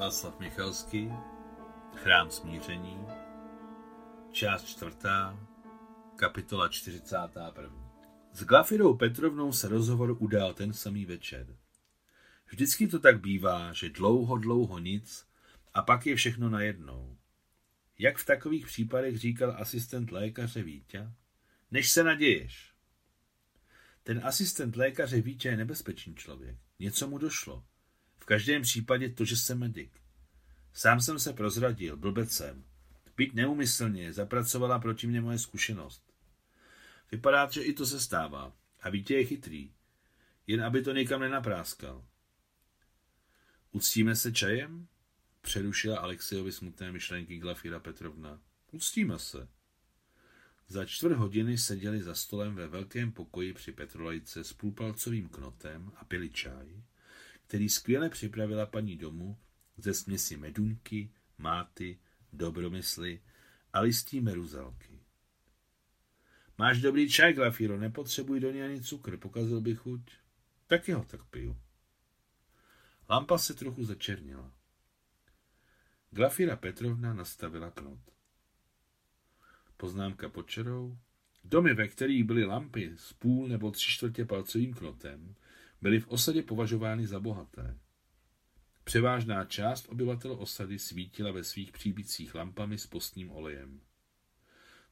Václav Michalský, Chrám smíření, část čtvrtá, kapitola 41. S Glafirou Petrovnou se rozhovor udál ten samý večer. Vždycky to tak bývá, že dlouho, dlouho nic a pak je všechno najednou. Jak v takových případech říkal asistent lékaře Vítě, než se naděješ. Ten asistent lékaře Vítě je nebezpečný člověk. Něco mu došlo. Každém případě to, že jsem medic. Sám jsem se prozradil, blbec jsem. Byť neumyslně, zapracovala proti mě moje zkušenost. Vypadá, že i to se stává. A Vítě je chytrý. Jen aby to někam nenapráskal. Uctíme se čajem? Přerušila Alexejovi smutné myšlenky Glafira Petrovna. Uctíme se. Za čtvrt hodiny seděli za stolem ve velkém pokoji při Petrolejce s půlpalcovým knotem a pili čaj, který skvěle připravila paní domu ze směsi medunky, máty, dobromysly a listí meruzalky. Máš dobrý čaj, Glafiro, nepotřebuji do něj ani cukr, pokazil bych chuť. Taky ho tak piju. Lampa se trochu začernila. Glafira Petrovna nastavila knot. Poznámka pod čarou. Domy, ve kterých byly lampy s půl nebo tři čtvrtě palcovým knotem, byly v osadě považovány za bohaté. Převážná část obyvatel osady svítila ve svých příbicích lampami s postním olejem.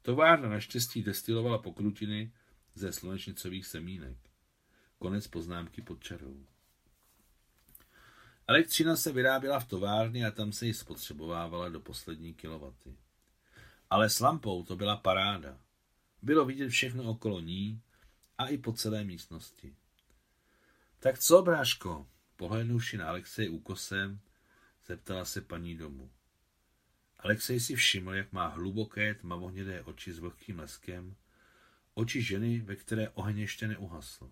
Továrna naštěstí destilovala pokrutiny ze slunečnicových semínek. Konec poznámky pod čarou. Elektřina se vyráběla v továrně a tam se ji spotřebovávala do poslední kilowaty. Ale s lampou to byla paráda. Bylo vidět všechno okolo ní a i po celé místnosti. Tak co, bráško? Pohlednuvši na Alexej úkosem, zeptala se paní domu. Alexej si všiml, jak má hluboké tmavohnědé oči s vlhkým leskem, oči ženy, ve které oheň ještě neuhasl.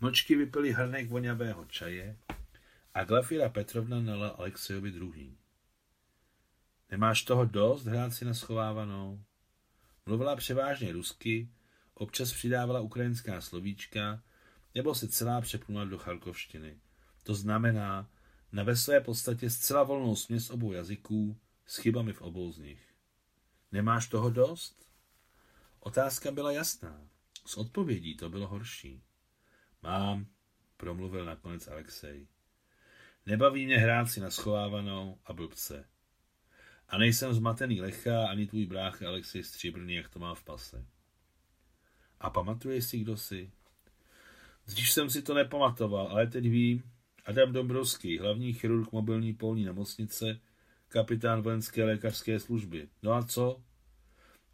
Mlčky vypili hrnek voňavého čaje a Glafira Petrovna nala Alexejovi druhý. Nemáš toho dost hrát si na schovávanou? Mluvila převážně rusky, občas přidávala ukrajinská slovíčka, nebo se celá přepnula do charkovštiny. To znamená, na ve své podstatě zcela volnou směs obou jazyků s chybami v obou z nich. Nemáš toho dost? Otázka byla jasná. S odpovědí to bylo horší. Mám, promluvil nakonec Alexej. Nebaví mě hrát si na schovávanou a blbce. A nejsem zmatený lecha ani tvůj brácha Alexej Stříbrný, jak to má v pase. A pamatuješ si, kdo jsi? Dřív jsem si to nepamatoval, ale teď vím. Adam Dombrovský, hlavní chirurg mobilní polní nemocnice, kapitán vojenské lékařské služby. No a co?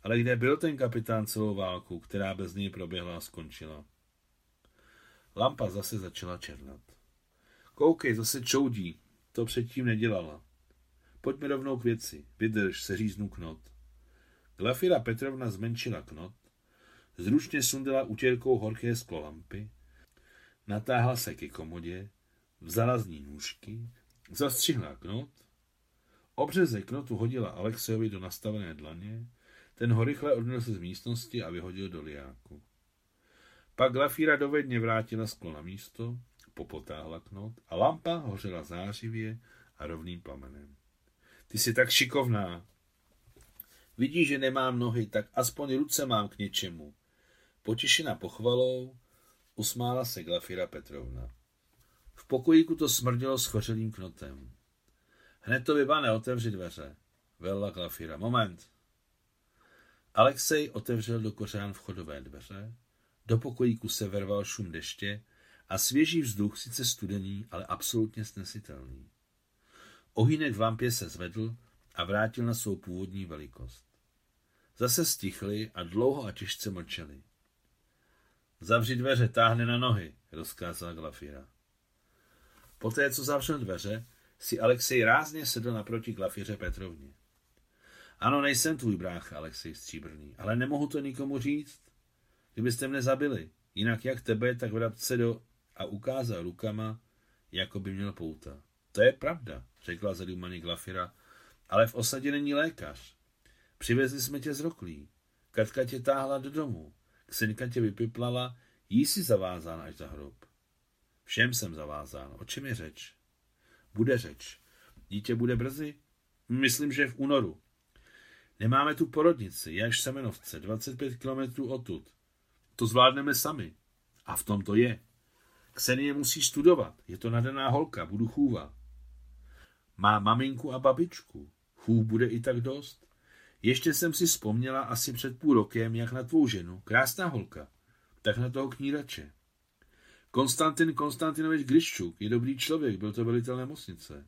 Ale kde byl ten kapitán celou válku, která bez něj proběhla a skončila? Lampa zase začala černat. Koukej, zase čoudí. To předtím nedělala. Pojďme rovnou k věci. Vydrž, se říznu knot. Glafira Petrovna zmenšila knot, zručně sundala utěrkou horké sklo lampy, natáhla se ke komodě, vzala z ní nůžky, zastřihla knot, obřeze knotu hodila Alexejovi do nastavené dlaně, ten ho rychle odnesl z místnosti a vyhodil do liáku. Pak Glafíra dovedně vrátila sklo na místo, popotáhla knot a lampa hořela zářivě a rovným plamenem. Ty jsi tak šikovná. Vidíš, že nemám nohy, tak aspoň ruce mám k něčemu. Potěšena pochvalou, usmála se Glafira Petrovna. V pokojíku to smrdilo schořelým knotem. Hned to vyba neotevři dveře, velila Glafira. Moment. Alexej otevřel do kořán vchodové dveře, do pokojíku se verval šum deště a svěží vzduch, sice studený, ale absolutně snesitelný. Ohýnek v lampě se zvedl a vrátil na svou původní velikost. Zase stichli a dlouho a těžce mlčeli. Zavři dveře, táhne na nohy, rozkázala Glafira. Poté, co zavřel dveře, si Alexej rázně sedl naproti Glafiře Petrovně. Ano, nejsem tvůj brácha, Alexej Stříbrný, ale nemohu to nikomu říct. Kdybyste mne zabili, jinak jak tebe, tak vrabce do... A ukázal rukama, jako by měl pouta. To je pravda, řekla zadumaně Glafira, ale v osadě není lékař. Přivezli jsme tě z roklí. Katka tě táhla do domu. Ksenka tě vypiplala, jí si zavázán až za hrob. Všem jsem zavázán. O čem je řeč? Bude řeč. Dítě bude brzy? Myslím, že v únoru. Nemáme tu porodnici, je až Semenovce, 25 kilometrů odtud. To zvládneme sami. A v tom to je. Ksenie musí studovat, je to nadaná holka, budu chůva. Má maminku a babičku. Chův bude i tak dost. Ještě jsem si vzpomněla asi před půl rokem, jak na tvou ženu, krásná holka, tak na toho knírače. Konstantin Konstantinovič Griščuk je dobrý člověk, byl to velitel nemocnice.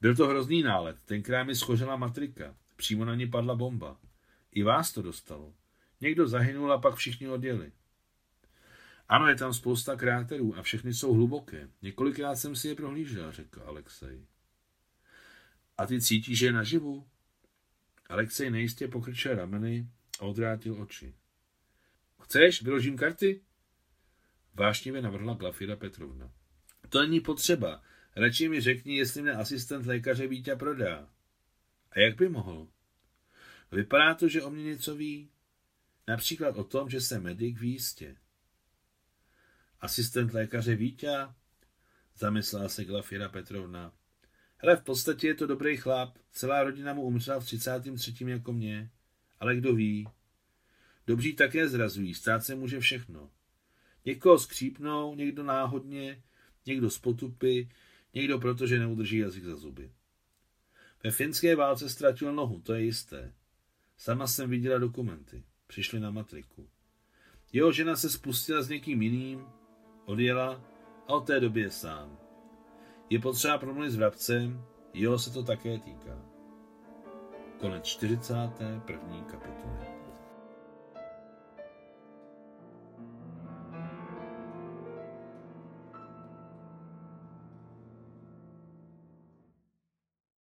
Byl to hrozný nálet, tenkrát mi schořela matrika, přímo na ní padla bomba. I vás to dostalo. Někdo zahynul a pak všichni odjeli. Ano, je tam spousta kráterů a všechny jsou hluboké. Několikrát jsem si je prohlížel, řekl Alexej. A ty cítíš, že je naživu? Alexej nejistě pokrčil rameny a odvrátil oči. Chceš, vyložím karty? Vášnivě navrhla Glafira Petrovna. To není potřeba. Radši mi řekni, jestli mě asistent lékaře Vítě prodá. A jak by mohl? Vypadá to, že o mě něco ví. Například o tom, že jsem medic v jístě. Asistent lékaře Vítě? Zamyslela se Glafira Petrovna. Hele, v podstatě je to dobrý chlap. Celá rodina mu umřela v 33. jako mě. Ale kdo ví? Dobří také zrazují, stát se může všechno. Někoho skřípnou, někdo náhodně, někdo z potupy, někdo proto, že neudrží jazyk za zuby. Ve finské válce ztratil nohu, to je jisté. Sama jsem viděla dokumenty. Přišli na matriku. Jeho žena se spustila s někým jiným, odjela a od té doby je sám. Je potřeba promluvit s vrabcem, jeho se to také týká. Konec 41. kapitoly.